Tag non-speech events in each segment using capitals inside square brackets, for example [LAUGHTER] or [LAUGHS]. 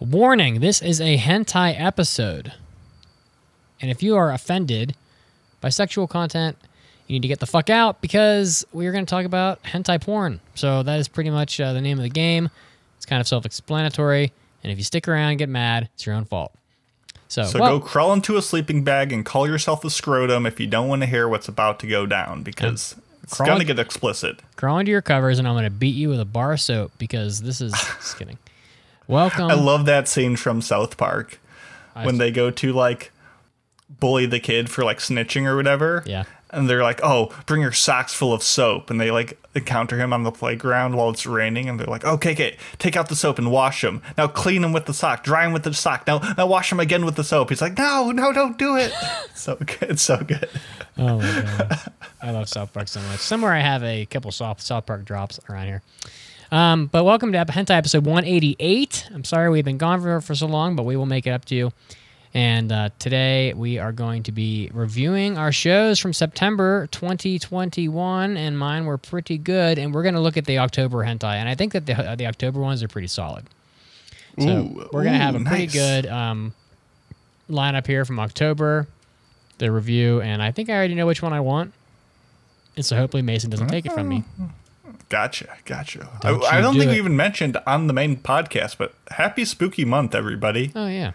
Warning this is a hentai episode. And if you are offended by sexual content, you need to get the fuck out because we're going to talk about hentai porn. So that is pretty much uh, the name of the game. It's kind of self explanatory. And if you stick around and get mad, it's your own fault. So, So well, go crawl into a sleeping bag and call yourself a scrotum if you don't want to hear what's about to go down because it's going to get explicit. crawl into your covers and I'm going to beat you with a bar of soap because this is. [LAUGHS] just kidding. Welcome. I love that scene from South Park when they go to like bully the kid for like snitching or whatever. Yeah. And they're like, "Oh, bring your socks full of soap." And they like encounter him on the playground while it's raining, and they're like, oh, "Okay, okay, take out the soap and wash him. Now clean him with the sock, dry him with the sock. Now, now wash him again with the soap." He's like, "No, no, don't do it." [LAUGHS] so good, it's so good. Oh my god, I love South Park so much. Somewhere I have a couple South South Park drops around here. Um, but welcome to Ep- Hentai episode 188. I'm sorry we've been gone for, for so long, but we will make it up to you. And uh, today we are going to be reviewing our shows from September 2021, and mine were pretty good. And we're going to look at the October hentai, and I think that the the October ones are pretty solid. So Ooh, we're gonna have a pretty nice. good um, lineup here from October, the review, and I think I already know which one I want. And so hopefully Mason doesn't take it from me. Gotcha, gotcha. Don't I, I don't do think it. we even mentioned on the main podcast, but happy spooky month, everybody. Oh yeah,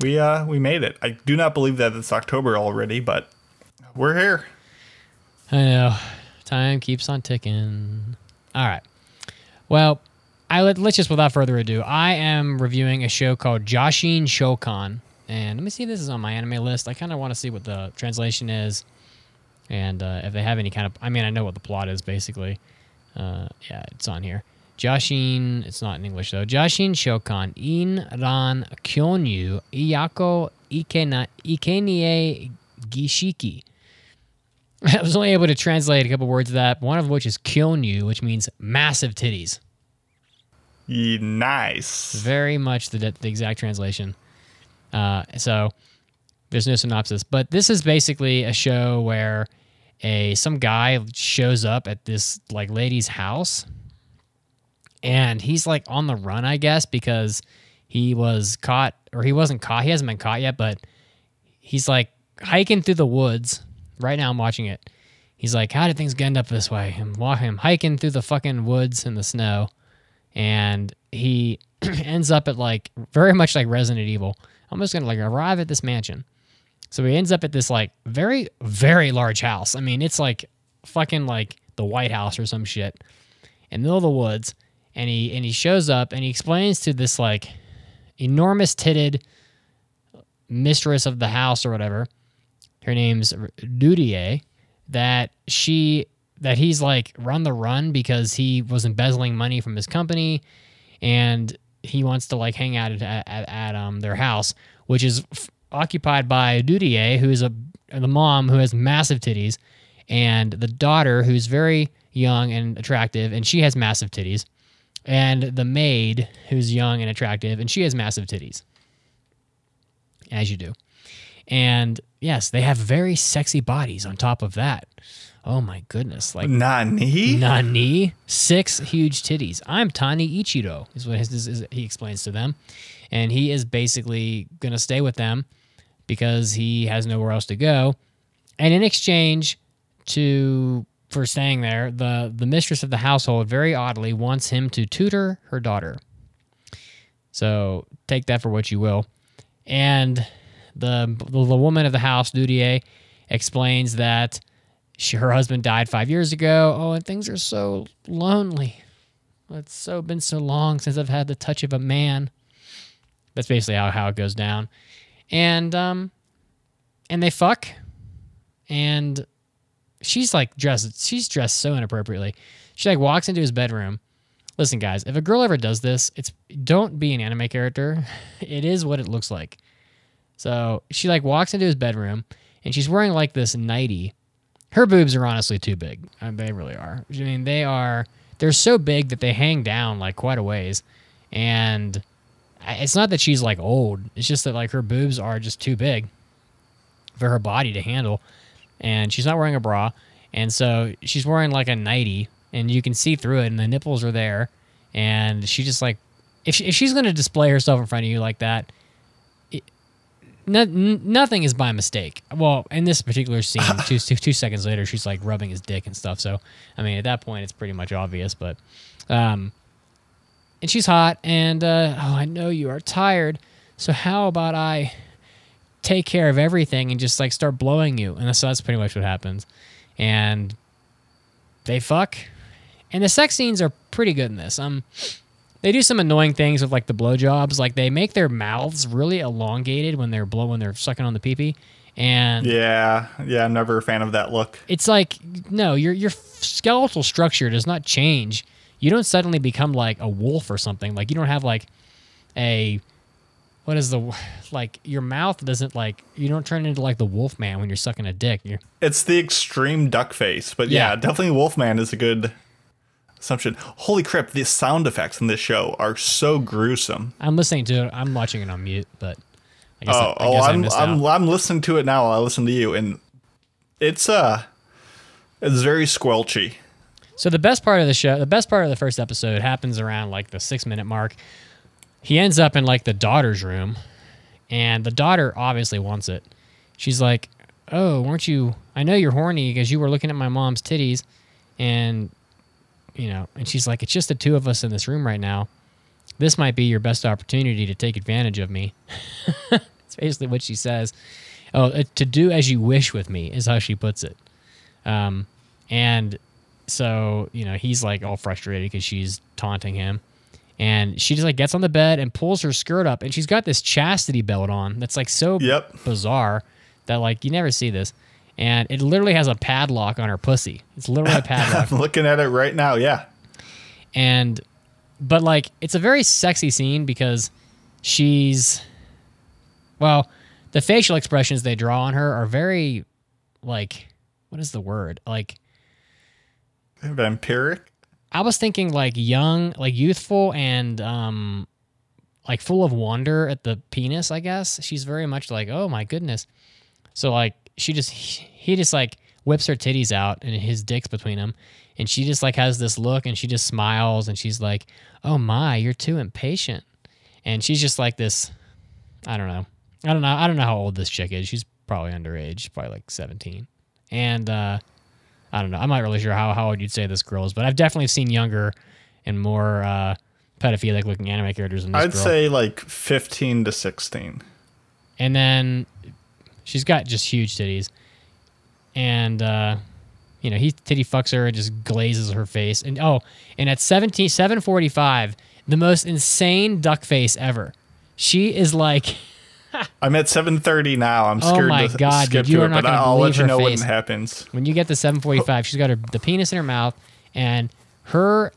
We uh we made it. I do not believe that it's October already, but we're here. I know. Time keeps on ticking. All right. Well, I let, let's just without further ado. I am reviewing a show called Joshin Shokan, and let me see if this is on my anime list. I kind of want to see what the translation is, and uh, if they have any kind of. I mean, I know what the plot is basically. Uh, yeah, it's on here. Joshin, it's not in English though. Joshin Shokan in ran kyonyu iyako ikena ikenie gishiki. [LAUGHS] I was only able to translate a couple words of that, one of which is kyonyu, which means massive titties. Nice. Very much the, the exact translation. Uh, so there's no synopsis, but this is basically a show where a some guy shows up at this like lady's house, and he's like on the run, I guess, because he was caught, or he wasn't caught. He hasn't been caught yet, but he's like hiking through the woods. Right now, I'm watching it. He's like, "How did things end up this way?" I'm walking, I'm hiking through the fucking woods in the snow, and he [CLEARS THROAT] ends up at like very much like Resident Evil. I'm just gonna like arrive at this mansion. So he ends up at this like very very large house. I mean, it's like fucking like the White House or some shit in the middle of the woods. And he and he shows up and he explains to this like enormous titted mistress of the house or whatever. Her name's Dudier. That she that he's like run the run because he was embezzling money from his company and he wants to like hang out at, at, at um their house, which is f- occupied by Dudier, who is a the mom who has massive titties, and the daughter who's very young and attractive, and she has massive titties, and the maid who's young and attractive, and she has massive titties, as you do, and yes, they have very sexy bodies on top of that. Oh my goodness! Like Nani? Nani, six huge titties. I'm Tani Ichiro, is what his, is, is- he explains to them, and he is basically gonna stay with them because he has nowhere else to go. And in exchange to for staying there, the the mistress of the household very oddly wants him to tutor her daughter. So take that for what you will. And the the, the woman of the house, Dudier, explains that she, her husband died five years ago. Oh, and things are so lonely. It's so been so long since I've had the touch of a man. That's basically how, how it goes down. And um and they fuck. And she's like dressed she's dressed so inappropriately. She like walks into his bedroom. Listen, guys, if a girl ever does this, it's don't be an anime character. [LAUGHS] It is what it looks like. So she like walks into his bedroom and she's wearing like this nightie her boobs are honestly too big. Uh, they really are. I mean, they are. They're so big that they hang down like quite a ways, and I- it's not that she's like old. It's just that like her boobs are just too big for her body to handle, and she's not wearing a bra, and so she's wearing like a nightie, and you can see through it, and the nipples are there, and she just like if, she, if she's going to display herself in front of you like that, it, no, n- nothing is by mistake. Well, in this particular scene, [LAUGHS] two, two, two seconds later, she's like rubbing his dick and stuff. So, I mean, at that point, it's pretty much obvious. But, um, and she's hot, and uh, oh, I know you are tired. So how about I take care of everything and just like start blowing you? And so that's pretty much what happens. And they fuck, and the sex scenes are pretty good in this. Um, they do some annoying things with like the blowjobs. Like they make their mouths really elongated when they're blowing, they're sucking on the peepee, and Yeah, yeah, I'm never a fan of that look. it's like no, your your skeletal structure does not change. You don't suddenly become like a wolf or something. Like you don't have like a what is the [SIGHS] like your mouth doesn't like you don't turn into like the wolf man when you're sucking a dick. You're, It's the extreme duck face, but yeah, Yeah. definitely Wolfman is a good assumption. Holy crap, the sound effects in this show are so gruesome. I'm listening to it. I'm watching it on mute, but I guess Oh, I, I oh, guess I I'm missed I'm. I'm listening to it now. while I listen to you, and it's uh, it's very squelchy. So the best part of the show, the best part of the first episode happens around like the six minute mark. He ends up in like the daughter's room, and the daughter obviously wants it. She's like, "Oh, weren't you? I know you're horny because you were looking at my mom's titties, and you know." And she's like, "It's just the two of us in this room right now. This might be your best opportunity to take advantage of me." [LAUGHS] It's basically what she says. Oh, uh, to do as you wish with me is how she puts it. Um, and so you know he's like all frustrated because she's taunting him. And she just like gets on the bed and pulls her skirt up and she's got this chastity belt on that's like so Yep. bizarre that like you never see this. And it literally has a padlock on her pussy. It's literally a [LAUGHS] padlock. I'm looking at it right now. Yeah, and but like it's a very sexy scene because she's well the facial expressions they draw on her are very like what is the word? Like vampiric. I was thinking like young, like youthful and um like full of wonder at the penis, I guess. She's very much like, "Oh my goodness." So like she just he just like whips her titties out and his dick's between them and she just like has this look and she just smiles and she's like, "Oh my, you're too impatient." And she's just like this I don't know. I don't know. I don't know how old this chick is. She's probably underage, probably like 17. And uh I don't know. I'm not really sure how, how old you'd say this girl is, but I've definitely seen younger and more uh, pedophilic looking anime characters than this I'd girl. say like 15 to 16. and then she's got just huge titties. And, uh, you know, he titty fucks her and just glazes her face. And, oh, and at 17, 745, the most insane duck face ever. She is like, [LAUGHS] [LAUGHS] I'm at 7:30 now. I'm Oh scared my to God, skip dude, you to it, not but I'll let you know when it happens. when you get to 745, she's got her the penis in her mouth and her,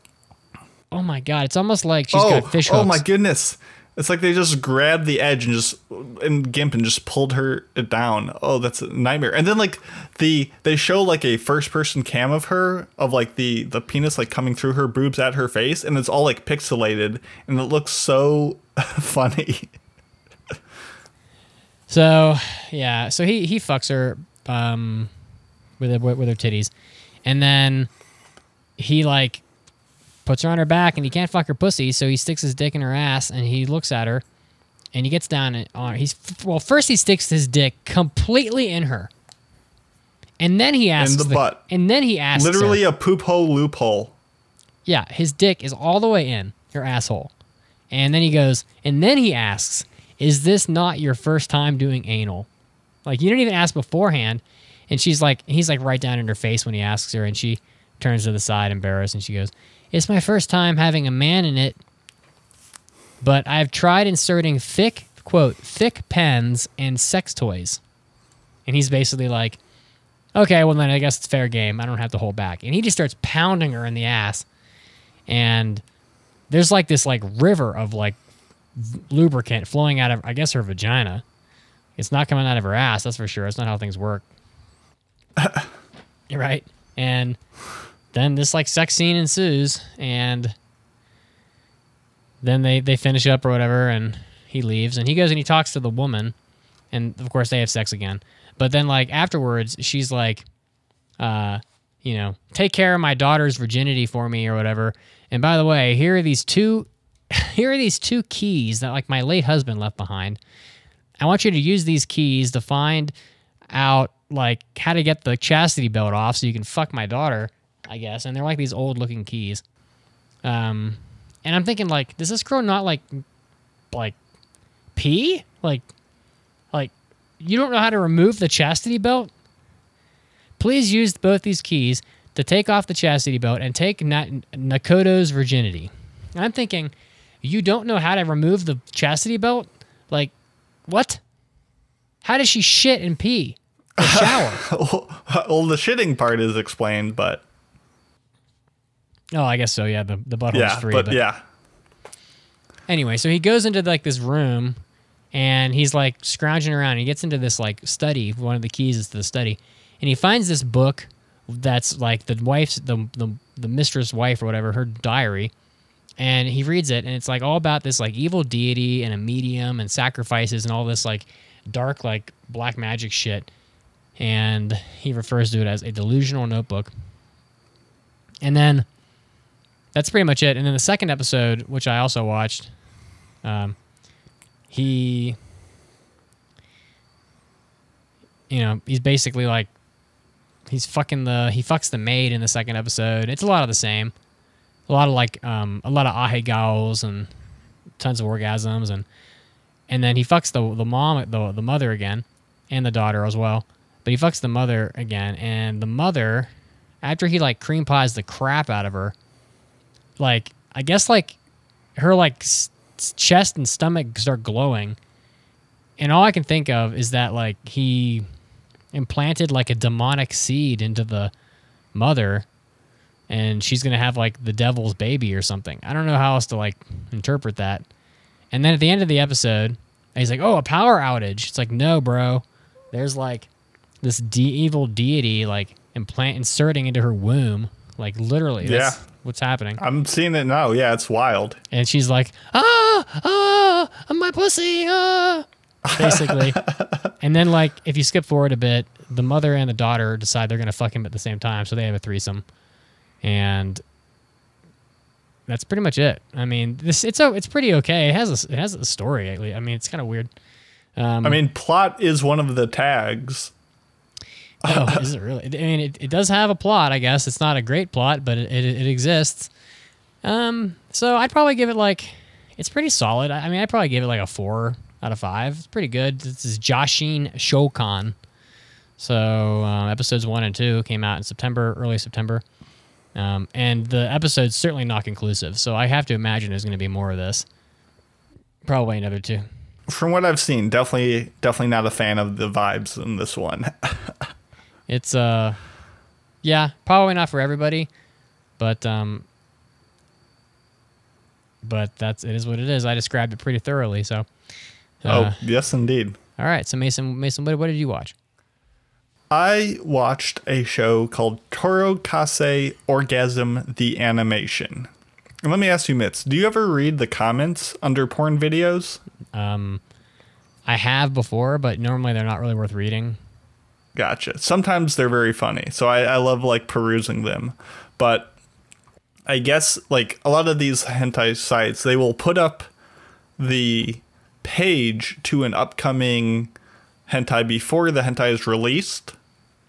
oh my God, it's almost like she's oh, got fish oh hooks. oh my goodness! It's like they just grabbed the edge and just and gimp and just pulled her down. Oh, that's a nightmare. And then like the they show like a first person cam of her of like the the penis like coming through her boobs at her face, and it's all like pixelated, and it looks so [LAUGHS] funny. So yeah, so he he fucks her um, with her, with her titties, and then he like puts her on her back, and he can't fuck her pussy, so he sticks his dick in her ass, and he looks at her, and he gets down and- on her. He's well, first he sticks his dick completely in her, and then he asks in the butt. and then he asks her- Literally a poop hole loophole. yeah, his dick is all the way in your asshole. And then he goes, and then he asks, Is this not your first time doing anal? Like, you didn't even ask beforehand. And she's like, he's like right down in her face when he asks her, and she turns to the side, embarrassed, and she goes, It's my first time having a man in it, but I've tried inserting thick, quote, thick pens and sex toys. And he's basically like, Okay, well, then I guess it's fair game. I don't have to hold back. And he just starts pounding her in the ass and there's like this like river of like lubricant flowing out of I guess her vagina. It's not coming out of her ass, that's for sure. That's not how things work. [LAUGHS] You're right. And then this like sex scene ensues and then they they finish up or whatever and he leaves and he goes and he talks to the woman and of course they have sex again. But then like afterwards she's like uh you know, take care of my daughter's virginity for me or whatever. And by the way, here are these two here are these two keys that like my late husband left behind. I want you to use these keys to find out like how to get the chastity belt off so you can fuck my daughter, I guess. And they're like these old looking keys. Um, and I'm thinking like, does this girl not like, like, pee? Like, like, you don't know how to remove the chastity belt? Please use both these keys to take off the chastity belt and take Na- Nakoto's virginity. And I'm thinking, you don't know how to remove the chastity belt? Like, what? How does she shit and pee? The shower. [LAUGHS] well, the shitting part is explained, but oh, I guess so. Yeah, the the butthole's yeah, free. but, but yeah, anyway, so he goes into like this room and he's like scrounging around. He gets into this like study. One of the keys is to the study, and he finds this book that's like the wife's the the, the mistress wife or whatever her diary. And he reads it, and it's like all about this like evil deity and a medium and sacrifices and all this like dark like black magic shit. And he refers to it as a delusional notebook. And then that's pretty much it. And then the second episode, which I also watched, um, he, you know, he's basically like, he's fucking the, he fucks the maid in the second episode. It's a lot of the same. A lot of like, um, a lot of ahegaos and tons of orgasms and, and then he fucks the the mom, the the mother again, and the daughter as well. But he fucks the mother again, and the mother, after he like cream pies the crap out of her, like I guess like her like s- chest and stomach start glowing, and all I can think of is that like he implanted like a demonic seed into the mother, and she's gonna have like the devil's baby or something. I don't know how else to like interpret that. And then at the end of the episode, he's like, "Oh, a power outage." It's like, "No, bro. There's like this de- evil deity like implant inserting into her womb, like literally. That's Yeah. what's happening." I'm seeing it now. Yeah, it's wild. And she's like, "Ah, ah, my pussy, ah." Basically. [LAUGHS] and then like if you skip forward a bit, the mother and the daughter decide they're gonna fuck him at the same time, so they have a threesome. And that's pretty much it. I mean, this it's a, it's pretty okay. It has a, it has a story. I mean, it's kind of weird. Um, I mean, plot is one of the tags. oh, [LAUGHS] is it really? I mean, it, it does have a plot. I guess it's not a great plot, but it, it, it exists. Um, so I'd probably give it like it's pretty solid. I I mean, I'd probably give it like a four out of five. It's pretty good. This is Joshin Shokan. So um, episodes one and two came out in September, early September, um, and the episode's certainly not conclusive. So I have to imagine there's going to be more of this. Probably another two. From what I've seen, definitely, definitely not a fan of the vibes in this one. [LAUGHS] It's uh yeah, probably not for everybody, but um but that's it is what it is. I described it pretty thoroughly, so uh, oh, yes, indeed. all right. So Mason Mason what, what did you watch? I watched a show called Toro Kase Orgasm the Animation. And let me ask you, Mitz, do you ever read the comments under porn videos? Um I have before, but normally they're not really worth reading. Gotcha. Sometimes they're very funny, so I, I love like perusing them. But I guess like a lot of these hentai sites, they will put up the page to an upcoming hentai before the hentai is released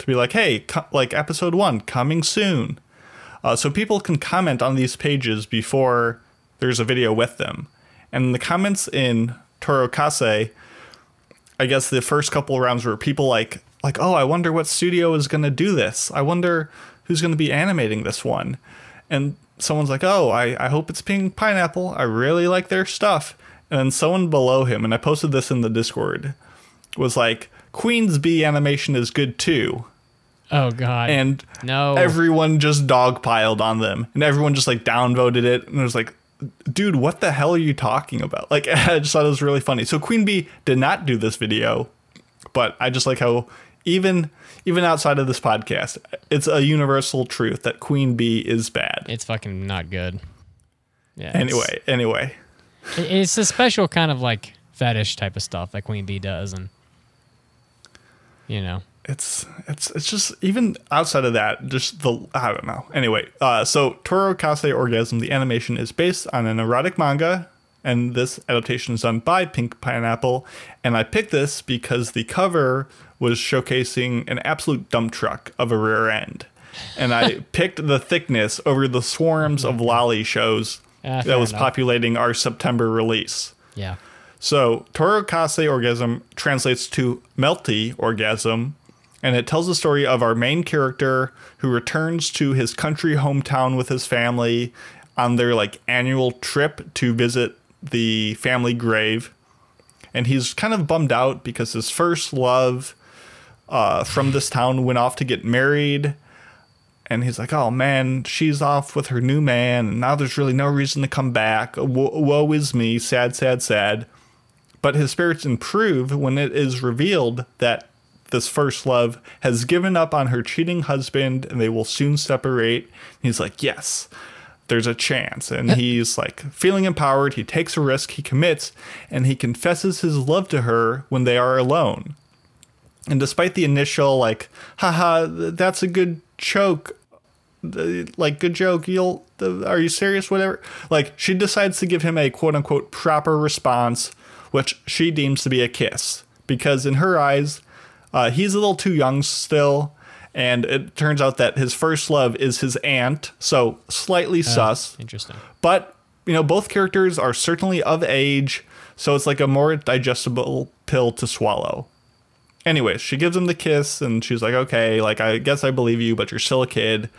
to be like, hey, co- like episode one coming soon. Uh, so people can comment on these pages before there's a video with them. And the comments in Toro Kase, I guess the first couple rounds were people like, like, oh, I wonder what studio is going to do this. I wonder who's going to be animating this one. And someone's like, oh, I, I hope it's Pink Pineapple. I really like their stuff. And then someone below him, and I posted this in the Discord, was like, Queen's Bee animation is good too. Oh god. And no. everyone just dogpiled on them. And everyone just like downvoted it. And it was like, dude, what the hell are you talking about? Like, [LAUGHS] I just thought it was really funny. So Queen Bee did not do this video, but I just like how even even outside of this podcast, it's a universal truth that Queen Bee is bad. it's fucking not good. Yeah. it's- Anyway, anyway. it's a special kind of like fetish type of stuff that Queen Bee does and you know. It's it's it's just even outside of that, just the I don't know. Anyway, uh, so Toro Kase Orgasm, the animation is based on an erotic manga and this adaptation is done by Pink Pineapple. And I picked this because the cover was showcasing an absolute dump truck of a rear end. And I [LAUGHS] picked the thickness over the swarms of loli shows Ah, that was enough. populating our September release. Yeah. So, Torokase orgasm translates to melty orgasm, and it tells the story of our main character who returns to his country hometown with his family on their like annual trip to visit the family grave. And he's kind of bummed out because his first love uh, from this town went off to get married. And he's like, oh man, she's off with her new man, and now there's really no reason to come back. Wo- woe is me, sad, sad, sad. But his spirits improve when it is revealed that this first love has given up on her cheating husband and they will soon separate. He's like, yes, there's a chance. And he's like feeling empowered. He takes a risk, he commits, and he confesses his love to her when they are alone. And despite the initial, like, haha, th- that's a good choke, like, good joke, you'll, are you serious? Whatever. Like, she decides to give him a quote unquote proper response, which she deems to be a kiss. Because in her eyes, uh, he's a little too young still. And it turns out that his first love is his aunt, so slightly sus. Interesting. But, you know, both characters are certainly of age, so it's like a more digestible pill to swallow. Anyways, she gives him the kiss and she's like, okay, like, I guess I believe you, but you're still a kid.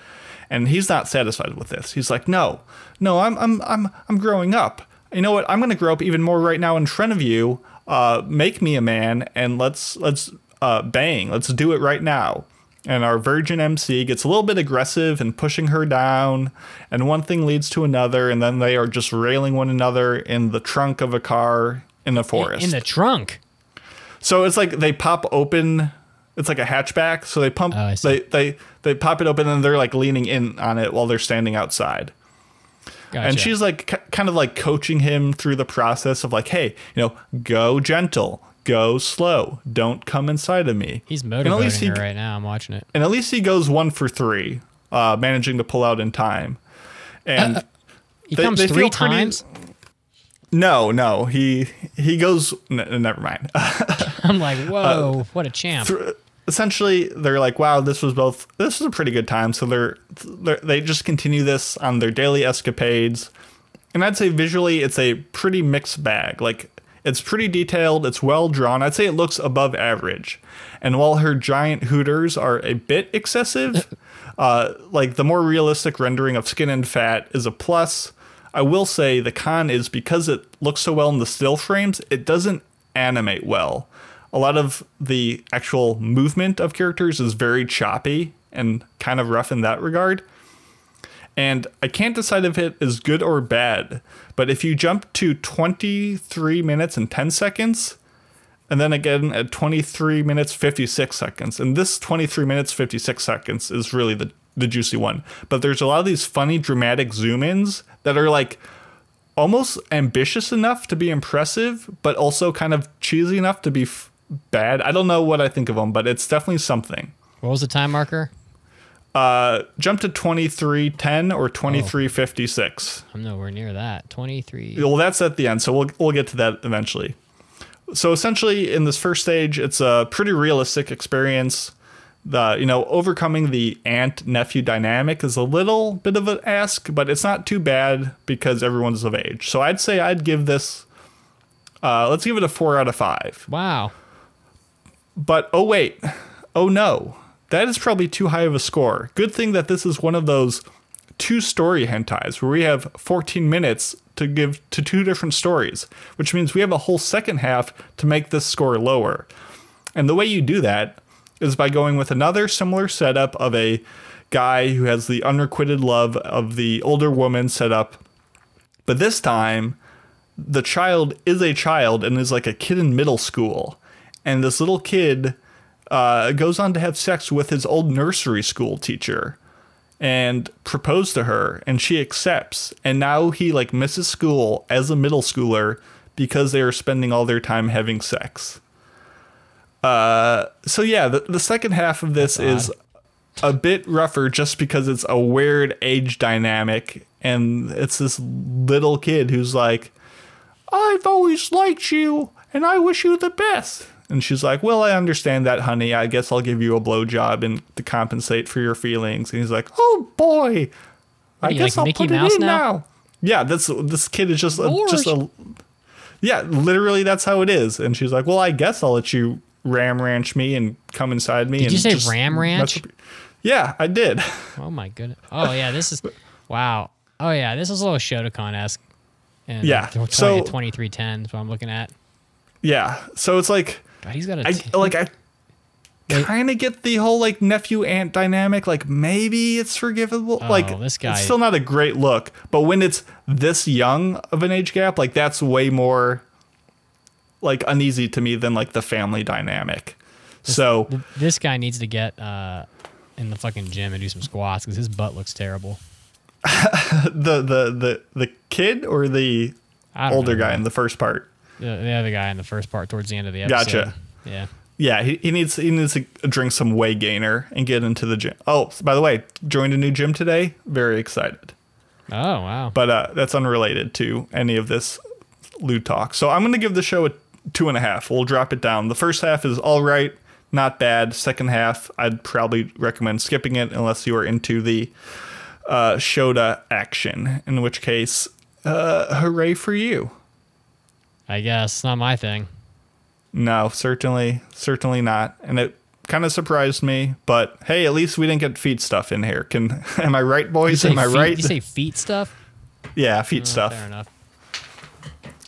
And he's not satisfied with this. He's like, no, no, I'm, I'm, I'm, I'm growing up. You know what? I'm going to grow up even more right now in front of you. Uh, make me a man and let's, let's, uh, bang. Let's do it right now. And our virgin MC gets a little bit aggressive and pushing her down, and one thing leads to another, and then they are just railing one another in the trunk of a car in the forest. In the trunk. So it's like they pop open. It's like a hatchback. So they pump. Oh, they they they pop it open and they're like leaning in on it while they're standing outside. Gotcha. And she's like kind of like coaching him through the process of like, hey, you know, go gentle, go slow, don't come inside of me. He's And motivating at least he her right now. I'm watching it. and at least he goes one for three, uh, managing to pull out in time. And uh, uh, He They- comes they three feel pretty- times. no, no, he he goes. N- never mind. [LAUGHS] I'm like, uh, whoa, what a champ. essentially they're like wow this was both this was a pretty good time so they're, they're they just continue this on their daily escapades and i'd say visually it's a pretty mixed bag like it's pretty detailed. It's well drawn. I'd say it looks above average. And while her giant hooters are a bit excessive [LAUGHS] uh, like the more realistic rendering of skin and fat is a plus. I will say the con is because it looks so well in the still frames it doesn't animate well. A lot of the actual movement of characters is very choppy and kind of rough in that regard. And I can't decide if it is good or bad, but if you jump to 23 minutes and 10 seconds, and then again at 23 minutes 56 seconds, and this 23 minutes 56 seconds is really the, the juicy one. But there's a lot of these funny dramatic zoom ins that are like almost ambitious enough to be impressive, but also kind of cheesy enough to be f- bad. I don't know what I think of them, but it's definitely something. What was the time marker? Uh, jump to 2310 or 2356. I'm nowhere near that. 23. Well, that's at the end, so we'll we'll get to that eventually. So essentially, in this first stage, it's a pretty realistic experience. The you know overcoming the aunt nephew dynamic is a little bit of an ask, but it's not too bad because everyone's of age. So I'd say I'd give this. Uh, let's give it a four out of five. Wow. But oh wait, oh no, that is probably too high of a score. Good thing that this is one of those two story hentais where we have 14 minutes to give to two different stories, which means we have a whole second half to make this score lower. And the way you do that is by going with another similar setup of a guy who has the unrequited love of the older woman set up. But this time, the child is a child and is like a kid in middle school. And this little kid uh, goes on to have sex with his old nursery school teacher and propose to her and she accepts and now he like misses school as a middle schooler because they are spending all their time having sex uh so yeah the, the second half of this That's is a bit rougher just because it's a weird age dynamic and it's this little kid who's like I've always liked you and I wish you the best. And she's like, Well, I understand that, honey. I guess I'll give you a blowjob and to compensate for your feelings. And he's like, Oh boy. I you, guess like I'll Mickey put Mouse it in now? now. Yeah, that's this kid is just a, just a yeah, literally that's how it is. And she's like, Well, I guess I'll let you ram ranch me and come inside me. Did and you say just ram ranch? Yeah, I did. [LAUGHS] Oh my goodness. Oh yeah, this is wow. Oh yeah, this is a little shotacon esque. And Yeah, 20, so- 2310 is what I'm looking at. Yeah. So it's like God, he's got a I t- like I kind of get the whole like nephew aunt dynamic. Like maybe it's forgivable. like Oh, this guy- it's still not a great look, but when it's this young of an age gap, like that's way more like uneasy to me than like the family dynamic. So th- this guy needs to get uh, in the fucking gym and do some squats because his butt looks terrible. [LAUGHS] the the the the kid or the older know, guy in the first part. The, the other guy in the first part towards the end of the episode. Gotcha. Yeah. Yeah, he, he needs he needs to drink some way gainer and get into the gym. Oh, by the way, joined a new gym today. Very excited. Oh wow. but uh, that's unrelated to any of this loot talk. So I'm going to give the show a two and a half. We'll drop it down. The first half is all right, not bad. Second half, I'd probably recommend skipping it unless you are into the uh, Shota action, in which case, uh, hooray for you. I guess not my thing. No, certainly, certainly not. And it kind of surprised me, but hey, at least we didn't get feet stuff in here. Can [LAUGHS] am I right, boys? Am I feet, right? You say feet stuff? yeah, feet Oh, stuff. Fair enough.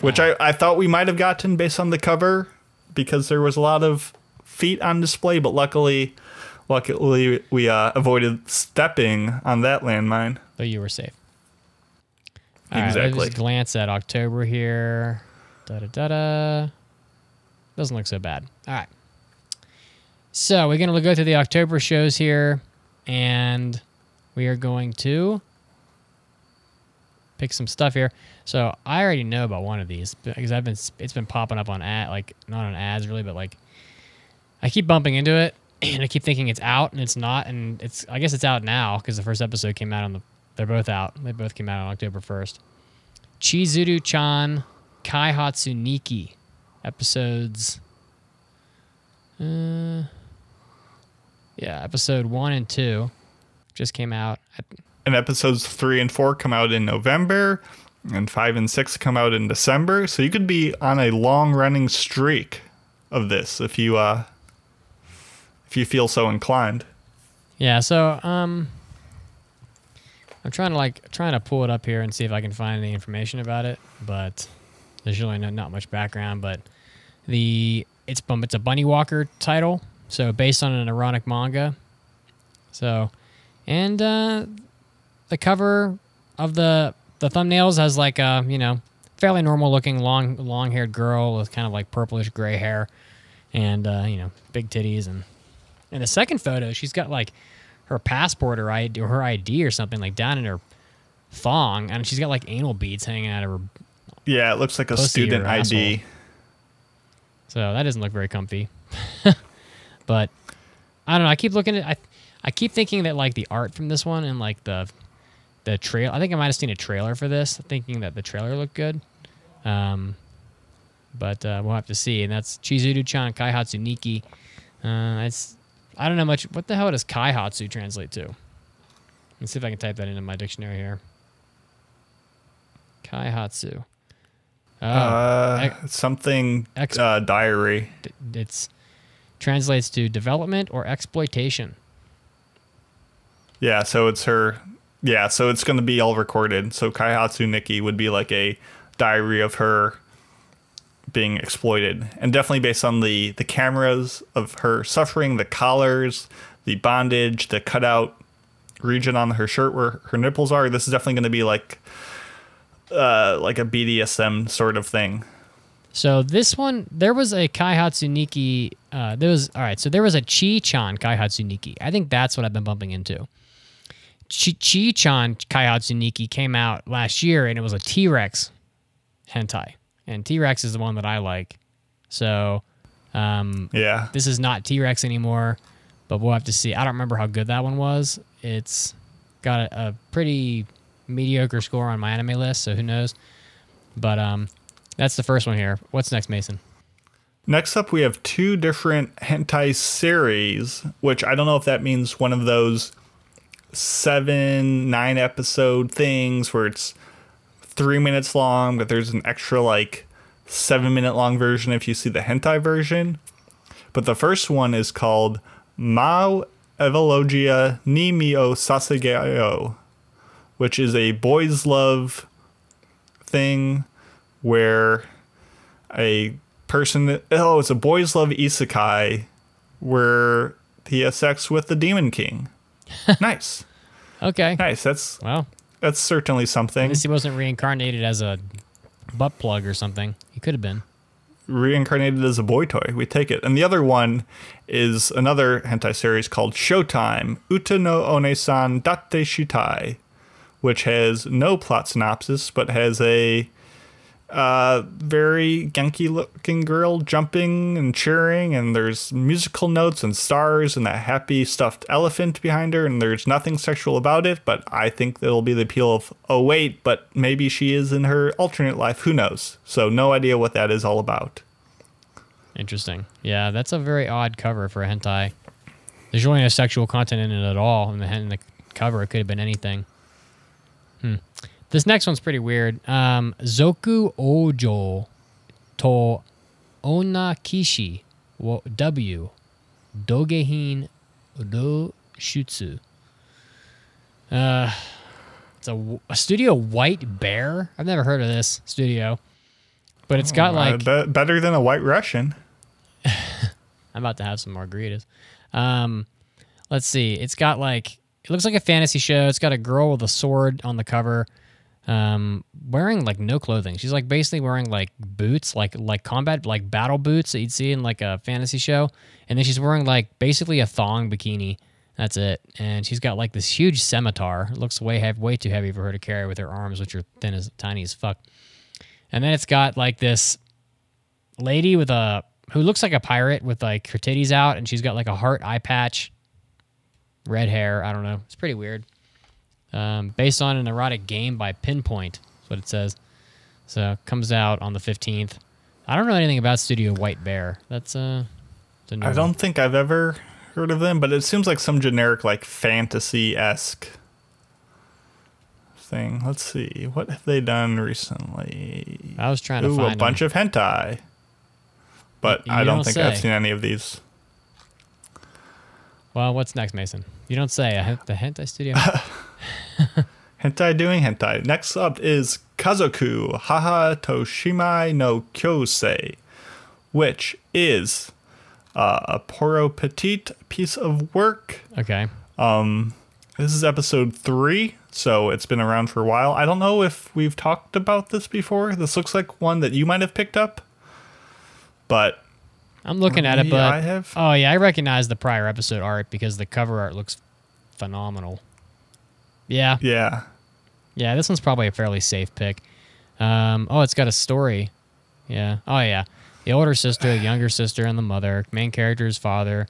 which I, I thought we might have gotten based on the cover because there was a lot of feet on display, but luckily, luckily we uh, avoided stepping on that landmine. But you were safe. All right, Exactly. let's just glance at October here. Da da da da. Doesn't look so bad. All right. So we're gonna go through the October shows here, and we are going to pick some stuff here. So I already know about one of these because I've been it's been popping up on ad like not on ads really, but like I keep bumping into it [CLEARS THROAT] and I keep thinking it's out and it's not, and it's I guess it's out now because the first episode came out on the they're both out. They both came out on October first. Chizuru Chan Kaihatsu Nikki episodes. Uh, yeah, episode one and two just came out. And episodes three and four come out in November, and five and six come out in December. So you could be on a long running streak of this if you uh, if you feel so inclined. Yeah, so um I'm trying to like trying to pull it up here and see if I can find any information about it, but there's really not, not much background, but the it's it's a Bunny Walker title, so based on an erotic manga. So and uh the cover of the the thumbnails has like a, you know, fairly normal looking long long-haired girl with kind of like purplish gray hair and uh, you know, big titties and in the second photo, she's got like her passport or ID or her ID or something like down in her thong, and she's got like anal beads hanging out of her. Yeah, it looks like a Pussy student or ID. asshole. So that doesn't look very comfy. [LAUGHS] but I don't know. I keep looking at. I I keep thinking that like the art from this one and like the the trail. I think I might have seen a trailer for this, thinking that the trailer looked good. Um, but uh, we'll have to see. And that's Chizuru-chan Kaihatsu Nikki. Uh, it's I don't know much. What the hell does Kaihatsu translate to? Let's see if I can type that into my dictionary here. Kaihatsu. Oh, Uh, ex- something ex- uh, diary. d- it's translates to development or exploitation. Yeah, so it's her. Yeah, so it's going to be all recorded. So Kaihatsu Nikki would be like a diary of her being exploited, and definitely based on the the cameras of her suffering, the collars, the bondage, the cutout region on her shirt where her nipples are. This is definitely going to be like uh like a BDSM sort of thing. So this one, there was a Kaihatsu Nikki. Uh, there was all right. So there was a Chi-chan Kaihatsu Nikki. I think that's what I've been bumping into. Chi- Chi-chan Kaihatsu Nikki came out last year, and it was a T-Rex hentai, and T-Rex is the one that I like. So um, Yeah. this is not T-Rex anymore, but we'll have to see. I don't remember how good that one was. It's got a, a pretty mediocre score on my anime list, so who knows? But um, That's the first one here. What's next, Mason? Next up, we have two different hentai series, which I don't know if that means one of those seven, nine episode things where it's three minutes long, but there's an extra like seven minute long version if you see the hentai version. But the first one is called Mao Evelogia ni Mio Sasageo, which is a boys' love thing where a person oh it's a boys love isekai where he has sex with the demon king. [LAUGHS] Nice. Okay. nice. That's Well, that's certainly at something least he wasn't reincarnated as a butt plug or something. He could have been. reincarnated as a boy toy. We take it. And the other one is another hentai series called showtime. Uta no one-san date shitai which has no plot synopsis but has a uh, very genki looking girl jumping and cheering, and there's musical notes and stars and that happy stuffed elephant behind her, and there's nothing sexual about it, but I think that'll be the appeal of, oh, wait, but maybe she is in her alternate life. Who knows? So, no idea what that is all about. Interesting. Yeah, that's a very odd cover for a hentai. There's really no sexual content in it at all. In the, in the cover, it could have been anything. Hmm. This next one's pretty weird. Um, Zoku Ojo to Onakishi wo W Dogehin do Shutsu. Uh, it's a, a studio White Bear. I've never heard of this studio, but it's got like Uh, be- better than a white Russian. [LAUGHS] I'm about to have some margaritas. Um, let's see. It's got like it looks like a fantasy show. It's got a girl with a sword on the cover, um, wearing like no clothing. She's like basically wearing like boots, like like combat like battle boots that you'd see in like a fantasy show. And then she's wearing like basically a thong bikini. That's it. And she's got like this huge scimitar. It looks way heavy, way too heavy for her to carry with her arms, which are thin as tiny as fuck. And then it's got like this lady with a who looks like a pirate with like her titties out, and she's got like a heart eye patch, red hair. I don't know. It's pretty weird. Um, based on an erotic game by Pinpoint, is what it says. So comes out on the fifteenth. I don't know anything about Studio White Bear. That's uh, it's a new I one. don't think I've ever heard of them, but it seems like some generic, like fantasy esque thing. Let's see. What have they done recently? I was trying to Ooh, find a bunch of hentai. But You I don't don't think I've seen any of these. Well, what's next, Mason? You don't say. I have the hentai studio. [LAUGHS] [LAUGHS] Hentai doing hentai. Next up is Kazoku Haha Toshimai no Kyosei, which is uh, a Poro Petite piece of work. okay. Um, This is episode three, so it's been around for a while. I don't know if we've talked about this before. This looks like one that you might have picked up, but I'm looking at it, but I have. oh yeah, I recognize the prior episode art because the cover art looks phenomenal. Yeah, yeah, Yeah, this one's probably a fairly safe pick. Um, oh, it's got a story. Yeah. Oh, yeah. The older sister, the younger [SIGHS] sister, and the mother. Main character's father.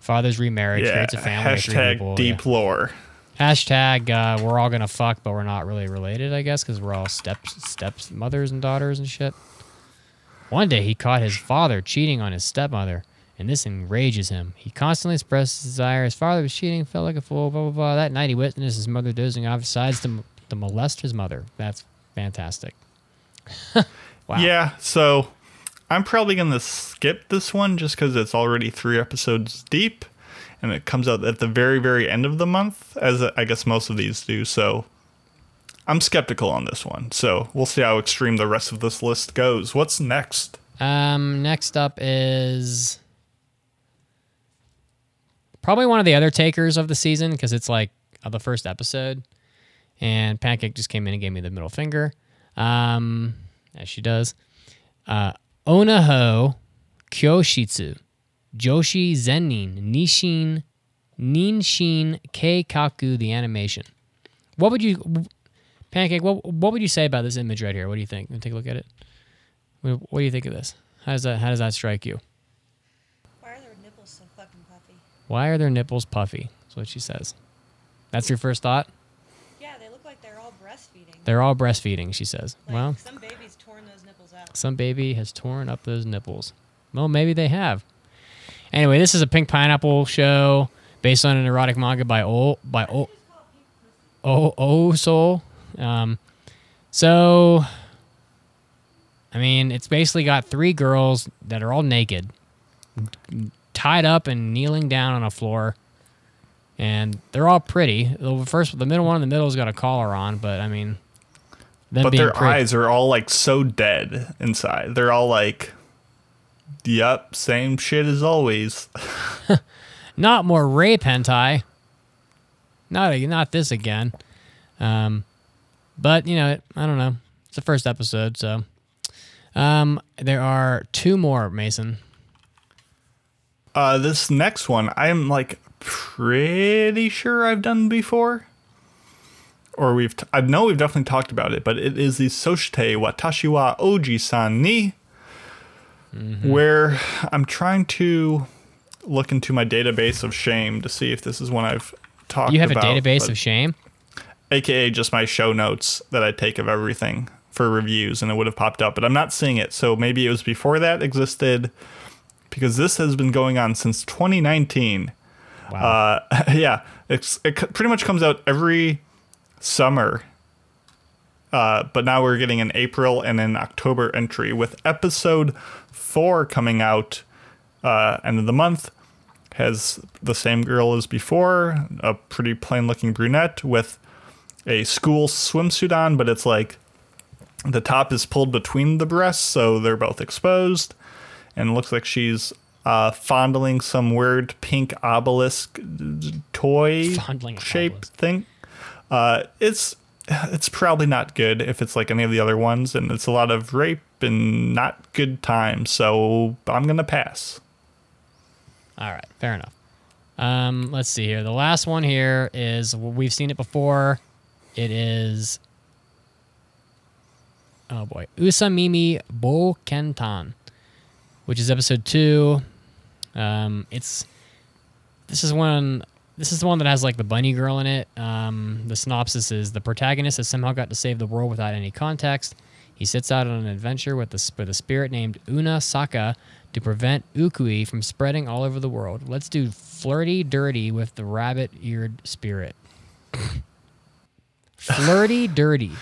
Father's remarriage, yeah. creates a family. of three people. Hashtag deep lore. Hashtag uh, we're all gonna fuck, but we're not really related, I guess, because we're all step steps mothers and daughters and shit. One day he caught his father cheating on his stepmother, and this enrages him. He constantly expresses desire. His father was cheating, felt like a fool, blah blah blah. That night he witnessed his mother dozing off, decides to, to molest his mother. That's fantastic. [LAUGHS] wow. Yeah, so I'm probably going to skip this one just because it's already three episodes deep and it comes out at the very, very end of the month, as I guess most of these do. So I'm skeptical on this one. So we'll see how extreme the rest of this list goes. What's next? Um, next up is probably one of the other takers of the season because it's like uh, the first episode, and Pancake just came in and gave me the middle finger, um, as she does. Uh, Onaho Kyoshitsu, Joshi Zenin, Nishin, Ninshin Keikaku, the animation. What would you, Pancake? What what would you say about this image right here? What do you think? Take a look at it. What, do you think of this? How does that How does that strike you? Why are their nipples so fucking puffy? Why are their nipples puffy? That's what she says. That's your first thought. Yeah, they look like they're all breastfeeding. They're all breastfeeding. She says. like well, some baby's torn those nipples out. Some baby has torn up those nipples. Well, maybe they have. Anyway, this is a pink pineapple show based on an erotic manga by O by O O O Soul. Um, so, I mean, it's basically got three girls that are all naked, tied up and kneeling down on a floor, and they're all pretty. The first, the middle one in the middle's got a collar on, but I mean, But their pretty- eyes are all like so dead inside. They're all like, "Yep, same shit as always." [LAUGHS] not more rape hentai. Not not this again. Um, but you know, I don't know. It's the first episode, so um, there are two more. Mason. Uh, this next one, I'm like pretty sure I've done before, or we've. T- I know we've definitely talked about it, but it is the Soshite Watashi wa Oji-san ni, where I'm trying to look into my database of shame to see if this is one I've talked. You have a database of shame. Aka just my show notes that I take of everything for reviews, and it would have popped up, but I'm not seeing it. So maybe it was before that existed, because this has been going on since 2019. Wow. Uh, [LAUGHS] yeah, it's it pretty much comes out every summer. Uh, but now we're getting an April and an October entry with episode four coming out uh, end of the month. Has the same girl as before, a pretty plain looking brunette with a school swimsuit on, but it's like the top is pulled between the breasts, so they're both exposed. And it looks like she's uh, fondling some weird pink obelisk toy Fondling shape obelisk. thing. Uh, it's it's probably not good if it's like any of the other ones, and it's a lot of rape and not good times. So I'm gonna pass. All right, fair enough. Um, let's see here. The last one here is we've seen it before. It is oh boy, Usamimi Bouken-tan, which is episode two. Um, it's this is one. This is the one that has like the bunny girl in it. Um, the synopsis is the protagonist has somehow got to save the world without any context. He sets out on an adventure with, the, with a spirit named Una Saka to prevent Ukui from spreading all over the world. Let's do flirty dirty with the rabbit eared spirit. Flirty dirty.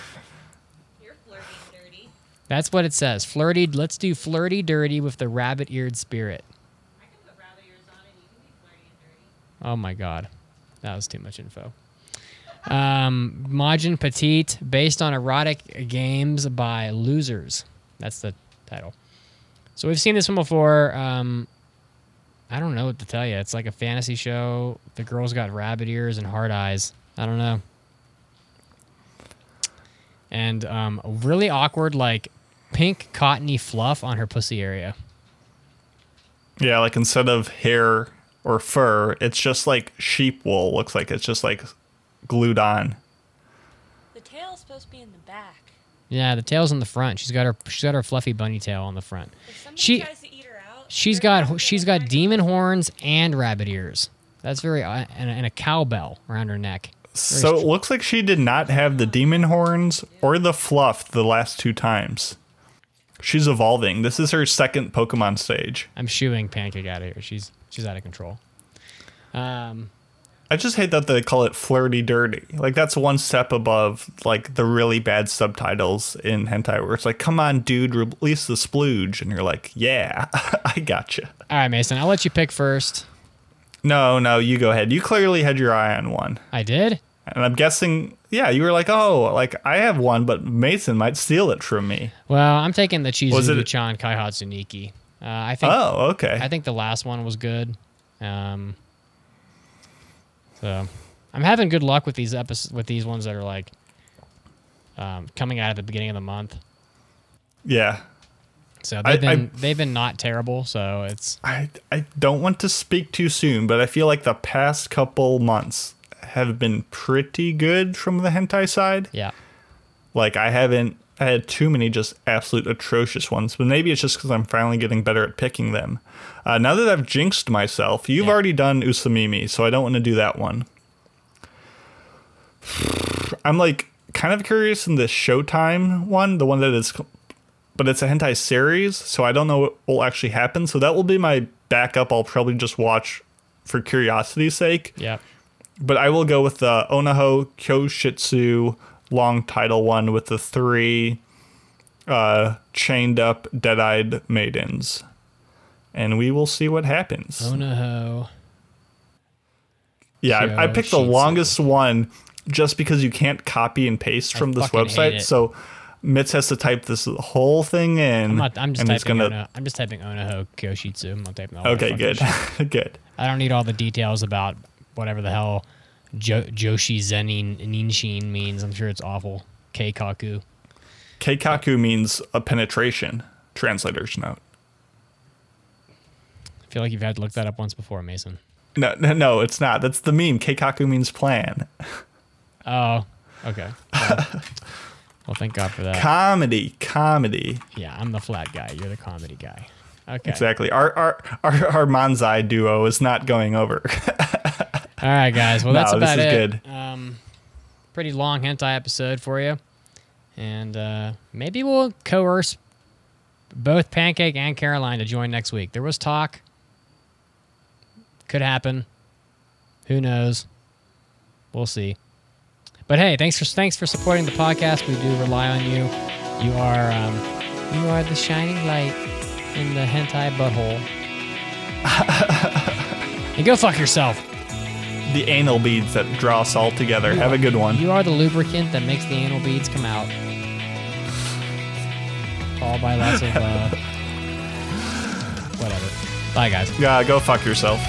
You're flirty dirty. That's what it says. Flirty. Let's do flirty dirty with the rabbit eared spirit. I can put rabbit ears on and you can be flirty and dirty. Oh my god, that was too much info. Um, Majin Petite, based on erotic games by losers. That's the title. So we've seen this one before. Um, I don't know what to tell you. It's like a fantasy show. The girl's got rabbit ears and hard eyes. I don't know. And um, a really awkward, like pink cottony fluff on her pussy area. Yeah, like instead of hair or fur, it's just like sheep wool. Looks like it's just like glued on. The tail's supposed to be in the back. Yeah, the tail's in the front. She's got her she's got her fluffy bunny tail on the front. If She- tries to eat her out, She's they're got have to she's get got demon horns and rabbit ears. That's very uh, and, and a cowbell around her neck. So it looks like she did not have the demon horns or the fluff the last two times. She's evolving. This is her second Pokemon stage. I'm shooing Pancake out of here. She's she's out of control. Um, I just hate that they call it flirty dirty. Like that's one step above like the really bad subtitles in hentai where it's like, "Come on, dude, release the splooge," and you're like, "Yeah, [LAUGHS] I gotcha." all right, Mason. I'll let you pick first. No, no, you go ahead. You clearly had your eye on one, I did. And I'm guessing, yeah, you were like, "Oh, like I have one, but Mason might steal it from me." Well, I'm taking the it- Chizuru-chan Kaihatsu Nikki. Uh, I think Oh, okay. I think the last one was good. Um, so I'm having good luck with these episodes with these ones that are like um, coming out at the beginning of the month. yeah. So they've been I- they've been not terrible. So it's I I don't want to speak too soon, but I feel like the past couple months have been pretty good from the hentai side. yeah. Like I haven't had too many just absolute atrocious ones, but maybe it's just because I'm finally getting better at picking them. Uh, now that I've jinxed myself, you've Yeah. already done Usamimi, so I don't want to do that one. [SIGHS] I'm like kind of curious in the Showtime one, the one that is but it's a hentai series, so I don't know what will actually happen. So that will be my backup. I'll probably just watch for curiosity's sake. Yep. But I will go with the Onaho Kyoshitsu long title one with the three uh, chained up, dead eyed maidens. And we will see what happens. Onaho. Yeah, I, I picked the longest one just because you can't copy and paste from this fucking hate website. it. So Mitz has to type this whole thing in. I'm, not, I'm just typing. gonna. Onaho. I'm just typing Onaho Kyoshitsu. I'm not typing all that Okay, good, [LAUGHS] good. I don't need all the details about whatever the hell jo- Joshi Zenin Ninshin means. I'm sure it's awful. Keikaku. Keikaku means a penetration. Translator's note. I feel like you've had to look that up once before, Mason. No, no, no, it's not. That's the meme. Keikaku means plan. [LAUGHS] Oh, okay. Well, well, thank God for that. Comedy, comedy. Yeah, I'm the flat guy. You're the comedy guy. Okay. Exactly. Our our our, our Manzai duo is not going over. [LAUGHS] All right, guys. Well, that's No, this about is it. good. Um, pretty long hentai episode for you, and uh, maybe we'll coerce both Pancake and Caroline to join next week. There was talk. Could happen. Who knows? We'll see. But hey, thanks for thanks for supporting the podcast. We do rely on you. You are um, you are the shining light in the hentai butthole. [LAUGHS] and go fuck yourself. The anal beads that draw us all together. Have a good one. You are the lubricant that makes the anal beads come out. Followed by lots of uh, [LAUGHS] whatever. Bye, guys. Yeah, go fuck yourself.